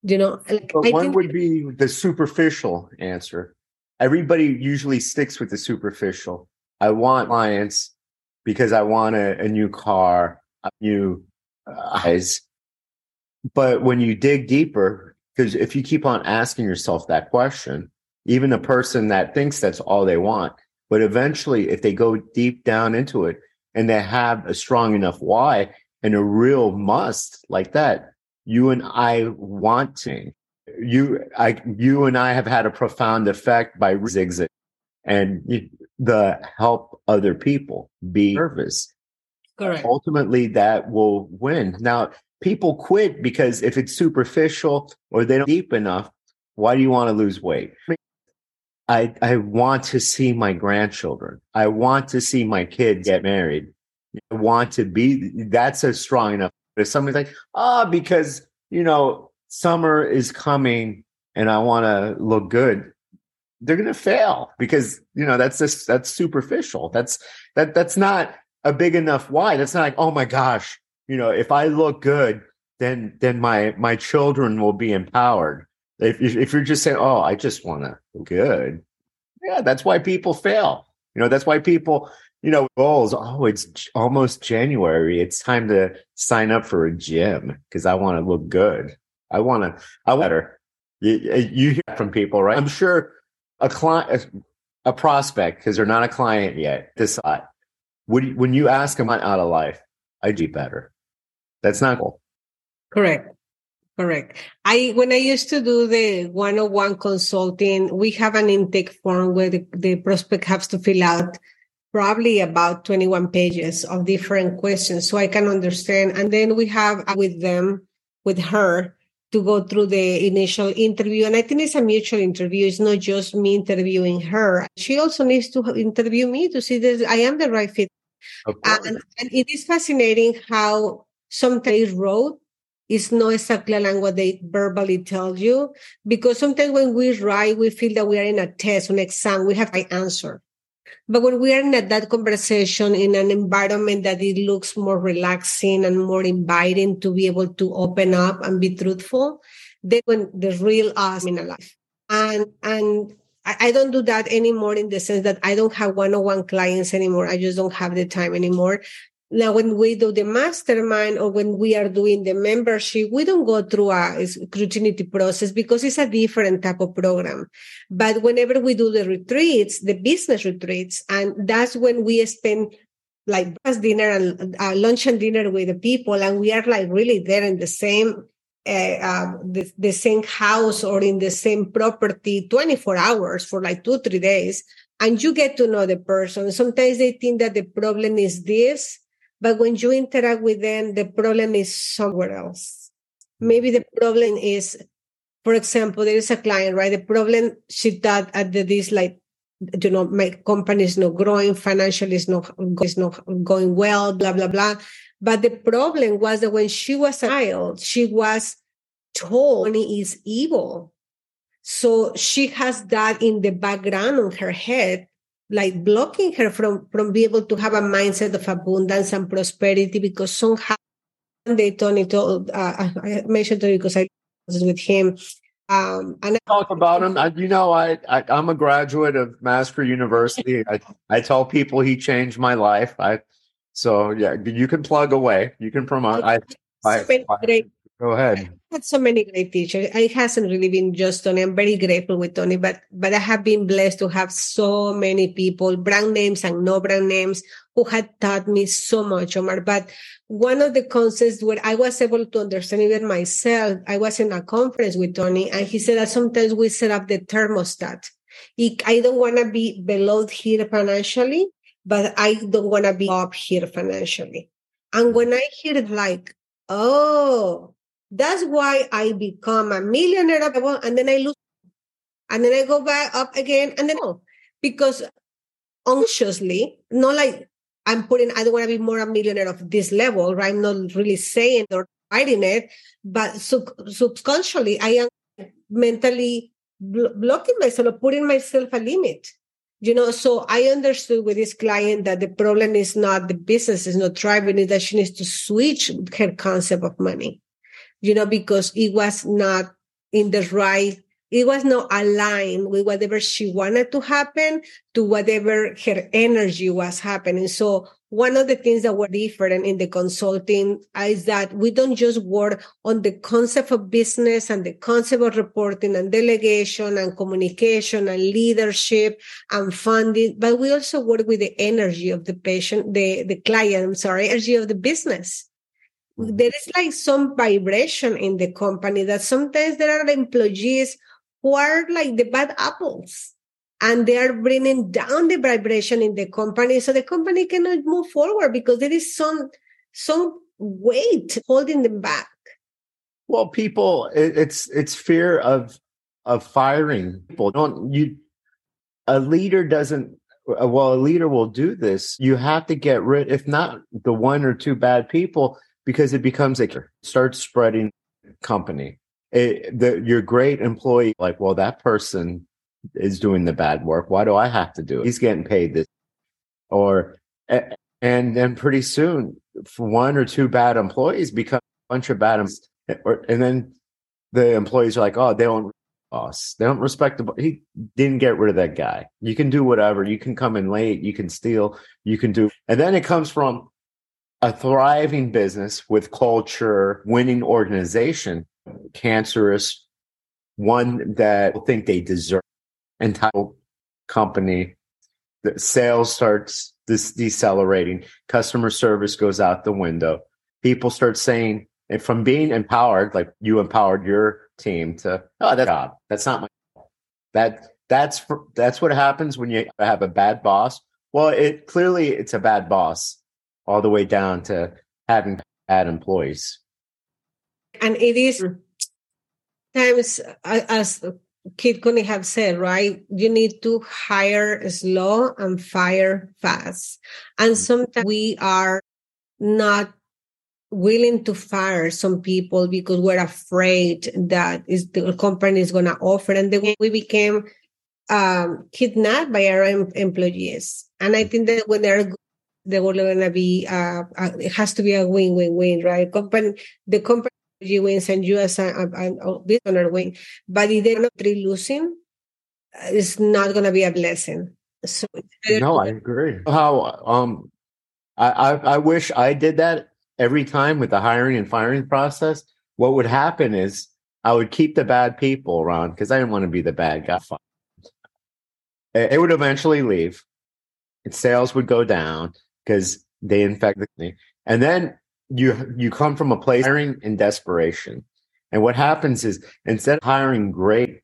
you know, like, one would be the superficial answer. Everybody usually sticks with the superficial. I want clients because I want a, a new car, a new uh, eyes. But when you dig deeper, because if you keep on asking yourself that question, even a person that thinks that's all they want, but eventually, if they go deep down into it and they have a strong enough why and a real must like that, you and I wanting. You, I, you and I have had a profound effect by zigzag and the help other people be service. Correct. Ultimately, that will win. Now, people quit because if it's superficial or they don't deep enough, why do you want to lose weight? I, I want to see my grandchildren. I want to see my kids get married. I want to be, that's a strong enough if somebody's like, ah, oh, because you know, summer is coming and I want to look good, they're going to fail because, you know, that's just, that's superficial. That's, that, that's not a big enough why. That's not like, oh my gosh, you know, if I look good, then, then my, my children will be empowered. If, if you're just saying, oh, I just want to good. Yeah, that's why people fail. You know, that's why people, you know, goals. Oh, it's almost January. It's time to sign up for a gym because I want to look good. I want to, I better. You, you hear from people, right? I'm sure a client, a, a prospect, because they're not a client yet, decide. Would, when you ask them out of life, I do better. That's not cool. Correct. Correct. I when I used to do the one-on-one consulting, we have an intake form where the, the prospect has to fill out probably about 21 pages of different questions so I can understand. And then we have with them, with her, to go through the initial interview. And I think it's a mutual interview. It's not just me interviewing her. She also needs to interview me to see that I am the right fit. And, and it is fascinating how sometimes wrote is not exactly like what they verbally tell you. Because sometimes when we write, we feel that we are in a test, an exam, we have to answer. But when we are in that conversation in an environment that it looks more relaxing and more inviting to be able to open up and be truthful, then when the real us in a life. And and I, don't do that anymore in the sense that I don't have one-on-one clients anymore. I just don't have the time anymore. Now, when we do the mastermind or when we are doing the membership, we don't go through a scrutiny process because it's a different type of program. But whenever we do the retreats, the business retreats, and that's when we spend like breakfast dinner and uh, lunch and dinner with the people, and we are like really there in the same uh, uh, the, the same house or in the same property 24 hours for like two three days and you get to know the person sometimes they think that the problem is this but when you interact with them, the problem is somewhere else. Maybe the problem is, for example, there is a client, right? The problem she thought at the this like, you know, my company is not growing, financially is not is not going well, blah blah blah. But the problem was that when she was a child, she was told money is evil. So she has that in the background on her head like blocking her from from being able to have a mindset of abundance and prosperity because somehow they Tony told uh, I mentioned to you because I was with him. Um, and I talk about him. I, you know, I, I am a graduate of Mastery University. I I tell people he changed my life. I so yeah, you can plug away. You can promote. I, I, I Go ahead. I had so many great teachers. It hasn't really been just Tony. I'm very grateful with Tony, but but I have been blessed to have so many people, brand names and no brand names, who had taught me so much, Omar. But one of the concepts where I was able to understand even myself, I was in a conference with Tony, and he said that sometimes we set up the thermostat. I don't want to be below here financially, but I don't want to be up here financially. And hmm. when I hear it like, oh, that's why I become a millionaire and then I lose. And then I go back up again and then no, because unconsciously, not like I'm putting, I don't want to be more a millionaire of this level, right? I'm not really saying or writing it, but sub- subconsciously, I am mentally bl- blocking myself, or putting myself a limit. You know, so I understood with this client that the problem is not the business is not thriving, is that she needs to switch her concept of money you know, because it was not in the right, it was not aligned with whatever she wanted to happen to whatever her energy was happening. So one of the things that were different in the consulting is that we don't just work on the concept of business and the concept of reporting and delegation and communication and leadership and funding, but we also work with the energy of the patient, the, the client, I'm sorry, energy of the business Mm. there is like some vibration in the company that sometimes there are employees who are like the bad apples and they are bringing down the vibration in the company so the company cannot move forward because there is some some weight holding them back. Well people it's it's fear of of firing people. Don't you a leader doesn't well a leader will do this. You have to get rid if not the one or two bad people because it becomes a starts spreading company. It, the, your great employee, like, well, that person is doing the bad work. Why do I have to do it? He's getting paid this. Or, and then pretty soon, one or two bad employees become a bunch of bad, and then the employees are like, oh, they don't boss. They don't respect the. He didn't get rid of that guy. You can do whatever. You can come in late. You can steal. You can do. And then it comes from a thriving business with culture, winning organization, cancerous, one that think they deserve, entitled company. The sales starts this decelerating. Customer service goes out the window. People start saying, and from being empowered, like you empowered your team to, oh, that's job. That's not my that that's that's what happens when you have a bad boss. Well, it clearly it's a bad boss all the way down to having bad employees. And it is times as Kit Cooney have said, right? You need to hire slow and fire fast. And mm-hmm. sometimes we are not willing to fire some people because we're afraid that is the company is going to offer and then we became um, kidnapped by our em- employees and i think that when they're they're going to be uh, uh, it has to be a win-win-win right? Company the company wins and you as a, a, a business owner win. But if they're not really losing it's not going to be a blessing. So no i agree. How um I, I i wish i did that every time with the hiring and firing process, what would happen is I would keep the bad people around because I didn't want to be the bad guy. It would eventually leave. And sales would go down because they infected me. And then you you come from a place hiring in desperation. And what happens is instead of hiring great,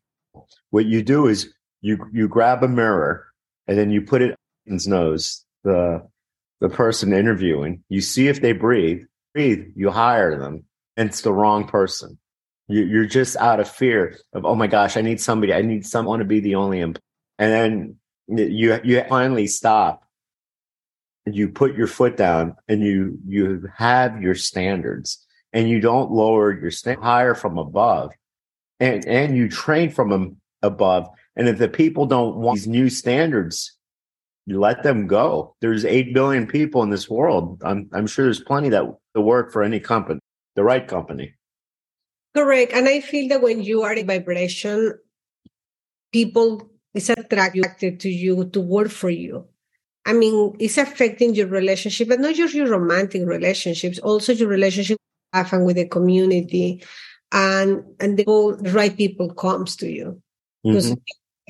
what you do is you you grab a mirror and then you put it in his nose, the the person interviewing. You see if they breathe. Breathe. You hire them, and it's the wrong person. You, you're just out of fear of oh my gosh, I need somebody. I need someone to be the only employee. And then you you finally stop. You put your foot down, and you you have your standards, and you don't lower your stand higher from above, and and you train from above. And if the people don't want these new standards you let them go. There's 8 billion people in this world. I'm, I'm sure there's plenty that to work for any company, the right company. Correct. And I feel that when you are in vibration, people is attracted to you to work for you. I mean, it's affecting your relationship, but not just your romantic relationships, also your relationship with and with the community. And and the, the right people comes to you. Because mm-hmm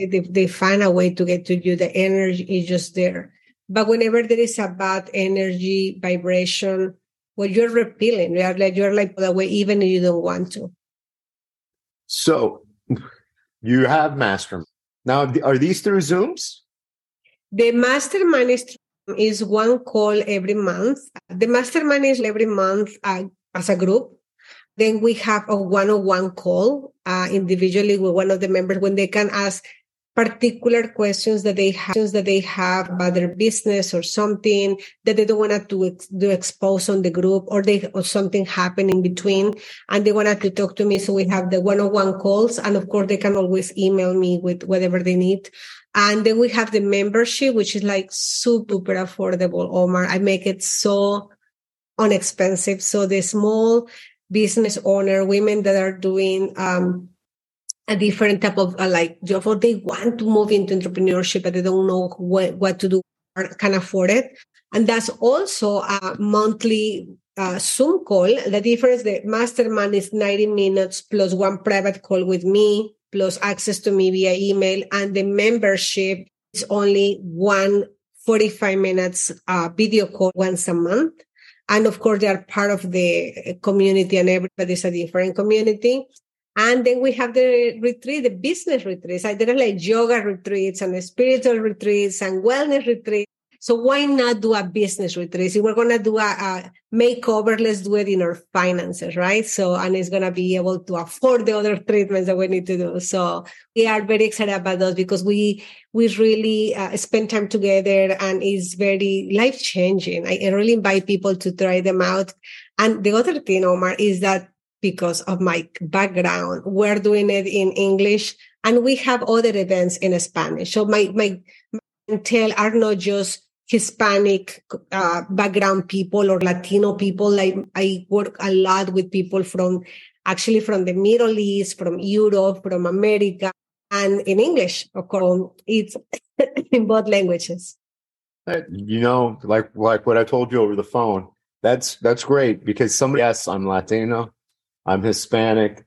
they, they find a way to get to you. The energy is just there. But whenever there is a bad energy vibration, well, you're repelling. You're like you're like the way even if you don't want to. So you have mastermind. Now are these through Zooms? The mastermind is, is one call every month. The mastermind is every month uh, as a group. Then we have a one-on-one call uh, individually with one of the members when they can ask particular questions that they have that they have about their business or something that they don't want to do expose on the group or they or something happen in between and they wanted to talk to me so we have the one-on-one calls and of course they can always email me with whatever they need and then we have the membership which is like super affordable omar. I make it so inexpensive so the small business owner women that are doing um, a different type of uh, like job or they want to move into entrepreneurship but they don't know what, what to do or can afford it. And that's also a monthly uh, zoom call. The difference the mastermind is 90 minutes plus one private call with me plus access to me via email and the membership is only one 45 minutes uh, video call once a month and of course they are part of the community and everybody's a different community and then we have the retreat, the business retreats. I did like yoga retreats and spiritual retreats and wellness retreats. So why not do a business retreat? If we're going to do a, a, makeover, let's do it in our finances, right? So, and it's going to be able to afford the other treatments that we need to do. So we are very excited about those because we, we really uh, spend time together and it's very life changing. I, I really invite people to try them out. And the other thing, Omar, is that because of my background. We're doing it in English and we have other events in Spanish. So my, my, my are not just Hispanic uh, background people or Latino people. Like I work a lot with people from actually from the Middle East, from Europe, from America, and in English, of course, it's in both languages. You know, like like what I told you over the phone. That's that's great because somebody yes, I'm Latino, I'm Hispanic.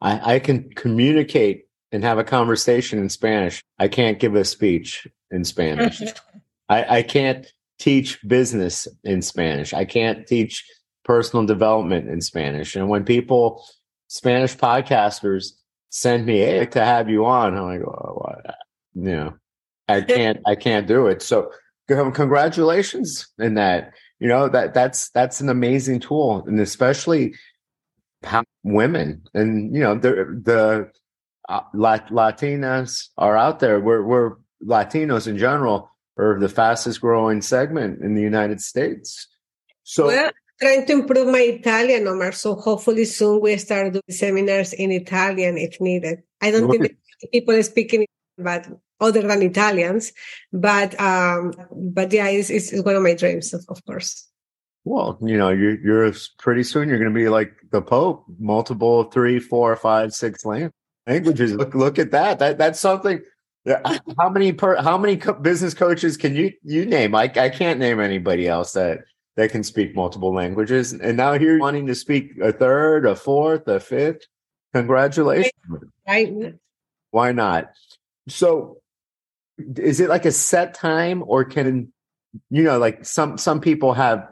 I, I can communicate and have a conversation in Spanish. I can't give a speech in Spanish. I, I can't teach business in Spanish. I can't teach personal development in Spanish. And when people, Spanish podcasters, send me hey, to have you on, I'm like, oh, what? you know, I can't, I can't do it. So congratulations in that. You know that that's that's an amazing tool, and especially women and you know the the uh, Latinas are out there. We're we're Latinos in general are the fastest growing segment in the United States. So well, trying to improve my Italian, Omar. So hopefully soon we start doing seminars in Italian if needed. I don't think people speaking, but other than Italians, but um, but yeah, it's, it's one of my dreams, of, of course. Well, you know, you're you're pretty soon you're going to be like the Pope, multiple three, four, five, six languages. Look, look at that. That that's something. How many per, how many co- business coaches can you you name? I I can't name anybody else that that can speak multiple languages. And now here wanting to speak a third, a fourth, a fifth. Congratulations. Right. Why not? So is it like a set time or can you know like some some people have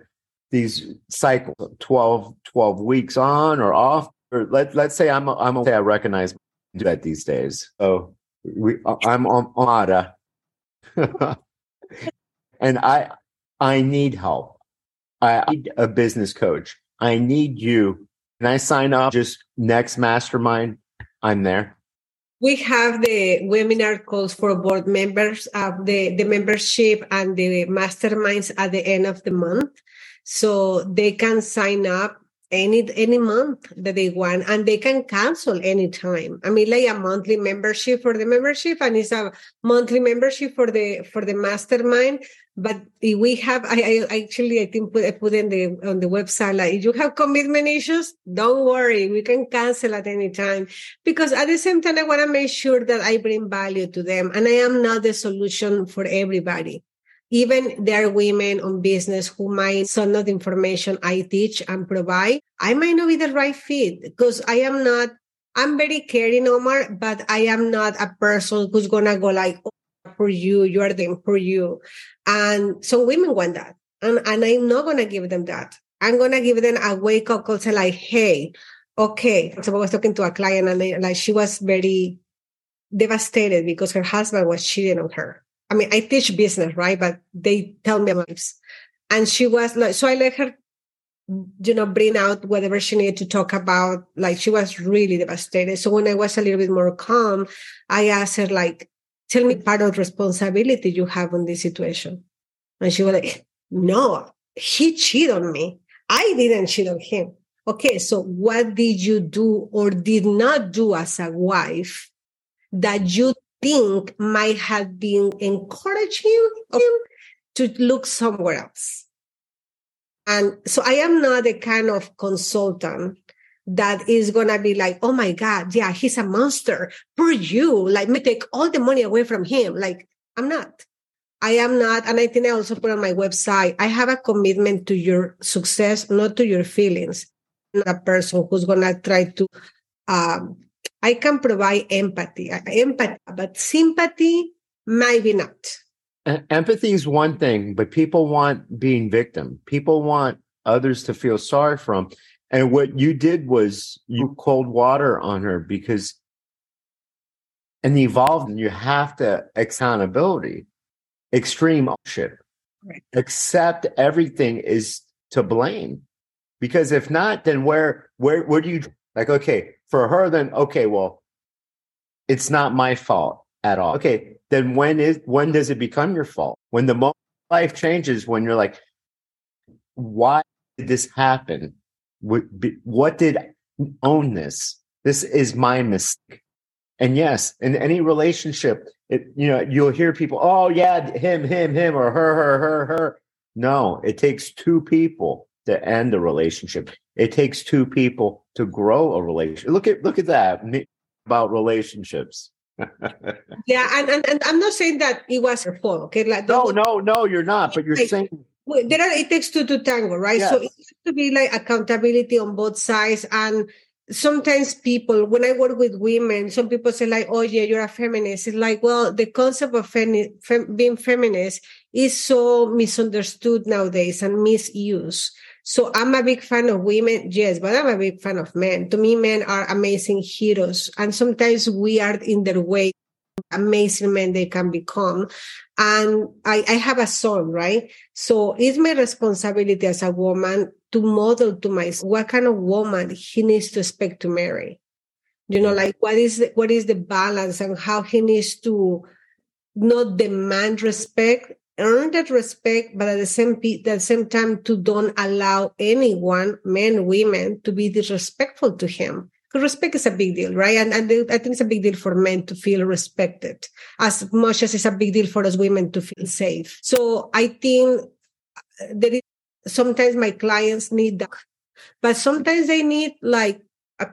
these cycles 12 12 weeks on or off or let, let's say i'm i'm okay i recognize that these days so we uh, i'm on ADA. and i i need help. I need a business coach. I need you. Can i sign up? Just next mastermind i'm there. We have the webinar calls for board members of the, the membership and the masterminds at the end of the month. So they can sign up any any month that they want and they can cancel anytime. I mean like a monthly membership for the membership and it's a monthly membership for the for the mastermind. But we have i, I actually i think put, I put in the on the website like if you have commitment issues don't worry we can cancel at any time. Because at the same time i want to make sure that i bring value to them and i am not the solution for everybody even there are women on business who might some of the information I teach and provide, I might not be the right fit because I am not, I'm very caring, Omar, but I am not a person who's gonna go like, oh, for you, you are them for you. And some women want that. And, and I'm not gonna give them that. I'm gonna give them a wake up call, say like, hey, okay. So I was talking to a client and like she was very devastated because her husband was cheating on her I mean, I teach business, right? But they tell me lives. And she was like, so I let her, you know, bring out whatever she needed to talk about. Like she was really devastated. So when I was a little bit more calm, I asked her, like, tell me part of responsibility you have on this situation. And she was like, no, he cheated on me. I didn't cheat on him. Okay. So what did you do or did not do as a wife that you think might have been encouraging him to look somewhere else. And so I am not the kind of consultant that is going to be like, oh my God, yeah, he's a monster. For you, like, me take all the money away from him. Like, I'm not. I am not. And I think I also put on my website, I have a commitment to your success, not to your feelings. I'm not a person who's going to try to um, I can provide empathy, empathy, but sympathy, maybe not. Empathy is one thing, but people want being victim. People want others to feel sorry for them. And what you did was you mm. cold water on her because and evolved and you have to accountability, extreme ownership. Right. Accept everything is to blame. Because if not, then where where where do you like okay, for her, then okay, well, it's not my fault at all. Okay, then when is when does it become your fault? When the moment life changes, when you're like, why did this happen? What, what did own this. This is my mistake. And yes, in any relationship, it, you know, you'll hear people, oh yeah, him, him, him, or her, her, her, her. No, it takes two people to end a relationship. It takes two people to grow a relationship. Look at look at that about relationships. yeah, and, and, and I'm not saying that it was her fault. Okay, like no, no, no, you're not. But you're like, saying there are it takes two to tango, right? Yes. So it has to be like accountability on both sides and sometimes people when i work with women some people say like oh yeah you're a feminist it's like well the concept of femi- fem- being feminist is so misunderstood nowadays and misused so i'm a big fan of women yes but i'm a big fan of men. To me men are amazing heroes and sometimes we are in their way. Amazing men they can become. And I, I have a son right? So it's my responsibility as a woman to model to my what kind of woman he needs to expect to marry. You know like what is the, what is the balance and how he needs to not demand respect earn that respect but at the same at the same time to don't allow anyone men women to be disrespectful to him because respect is a big deal right and, and i think it's a big deal for men to feel respected as much as it's a big deal for us women to feel safe so i think uh, there is sometimes my clients need that. But sometimes they need like a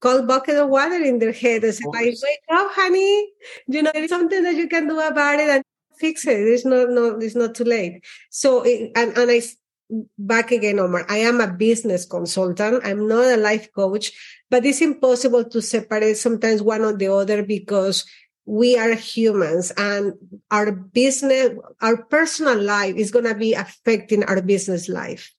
cold bucket of water in their head and say, like, wake up, honey. You know, there's something that you can do about it and fix it. It's not, no, it's not too late. So, it, and, and I, back again, Omar, I am a business consultant. I'm not a life coach, but it's impossible to separate sometimes one or the other because we are humans and our business, our personal life is going to be affecting our business life.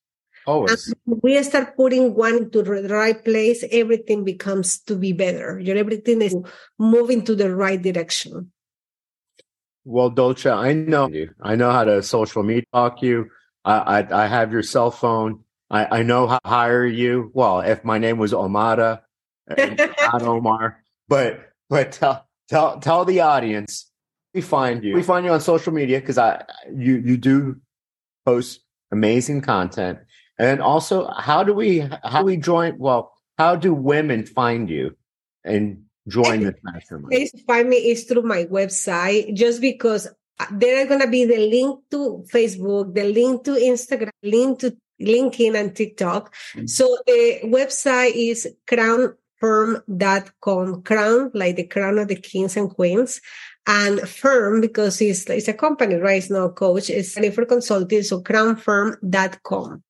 Always. And we start putting one to the right place, everything becomes to be better. Your everything is moving to the right direction. Well, Dolce, I know you. I know how to social media talk you. I, I, I have your cell phone. I, I know how to hire you. Well, if my name was Omada, uh, not Omar, but but tell tell tell the audience we find you. We find you on social media because I you you do post amazing content. And also, how do we how do we join? Well, how do women find you and join this mastermind? Find me is through my website, just because there are gonna be the link to Facebook, the link to Instagram, link to LinkedIn and TikTok. Mm-hmm. So the website is crown firm.com, crown, like the crown of the kings and queens, and firm because it's, it's a company, right? It's not a coach, it's for consulting. So crownfirm.com.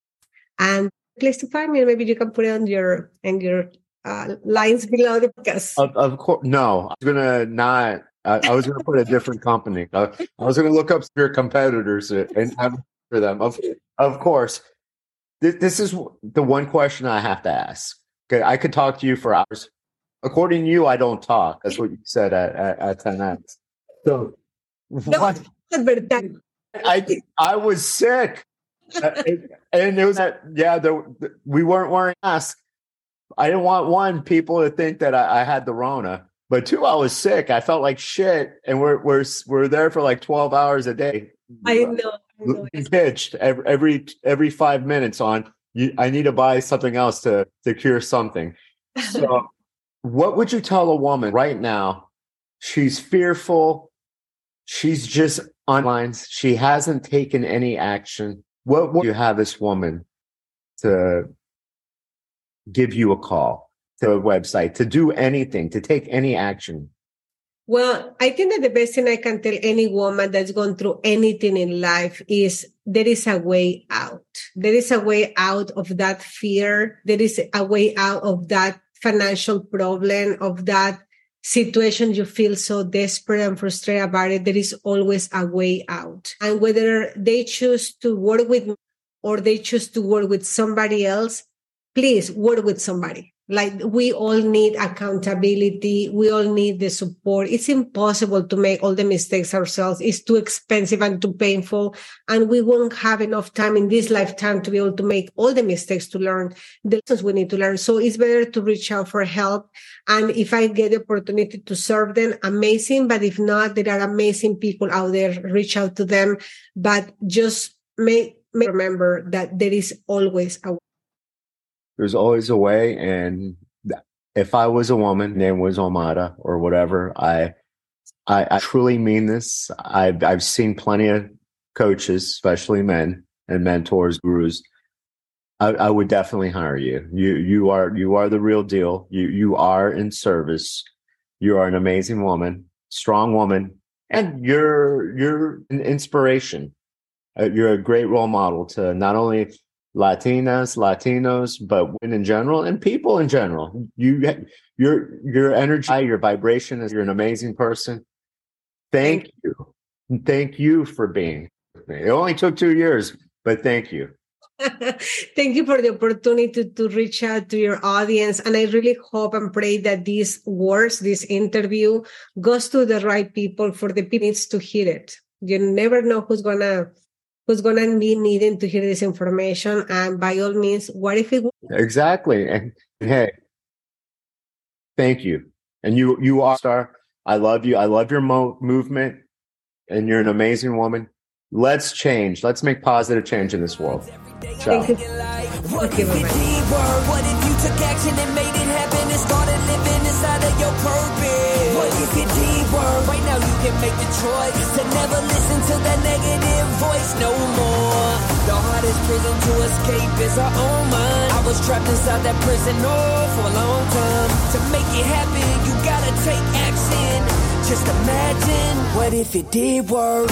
And place to find me, maybe you can put it on your, and your uh, lines below the podcast. Of, of course, no, I'm gonna not. I, I was gonna put a different company. I, I was gonna look up your competitors and have for them. Of of course, this, this is the one question I have to ask. Okay, I could talk to you for hours. According to you, I don't talk. That's what you said at at, at 10x. So what? I I was sick, and it was that yeah. The, we weren't wearing masks. I didn't want one people to think that I, I had the Rona, but two, I was sick. I felt like shit, and we're we're we're there for like twelve hours a day. I know. I know. Pitched every every every five minutes on you, I need to buy something else to to cure something. So, what would you tell a woman right now? She's fearful. She's just online. She hasn't taken any action. What would you have this woman to give you a call to a website to do anything to take any action? Well, I think that the best thing I can tell any woman that's gone through anything in life is there is a way out. There is a way out of that fear. There is a way out of that financial problem, of that situation you feel so desperate and frustrated about it. There is always a way out. And whether they choose to work with or they choose to work with somebody else, please work with somebody. Like we all need accountability. We all need the support. It's impossible to make all the mistakes ourselves. It's too expensive and too painful. And we won't have enough time in this lifetime to be able to make all the mistakes to learn the lessons we need to learn. So it's better to reach out for help. And if i get the opportunity to serve them amazing. But if not there are amazing people out there. Reach out to them. But just make, remember that there is always a there's always a way and if I was a woman, name was Omada or whatever, I, I, I truly mean this. I've, I've seen plenty of coaches, especially men and mentors, gurus. I, I would definitely hire you. You, you are, you are the real deal. You, you are in service. You are an amazing woman, strong woman, and you're, you're an inspiration. Uh, you're a great role model to not only Latinas, Latinos, but women in general and people in general. You, your, your energy, your vibration is, you're an amazing person. Thank you. Thank you for being. It only took two years, but thank you. Thank you for the opportunity to, to reach out to your audience. And I really hope and pray that these words, this interview goes to the right people for the people needs to hear it. You never know who's gonna who's going to be needing to hear this information. And by all means, what if it exactly? And hey, thank you. And you, you are star. I love you. I love your mo- movement, and you're an amazing woman. Let's change. Let's make positive change in this world. Ciao. Thank you. What Okay, if it bye-bye. did work? What if you took action and made it happen and started living inside of your purpose? Can make the choice to never listen to that negative voice no more. The hardest prison to escape is our own mind. I was trapped inside that prison oh for a long time. To make it happen, you gotta take action. Just imagine what if it did work?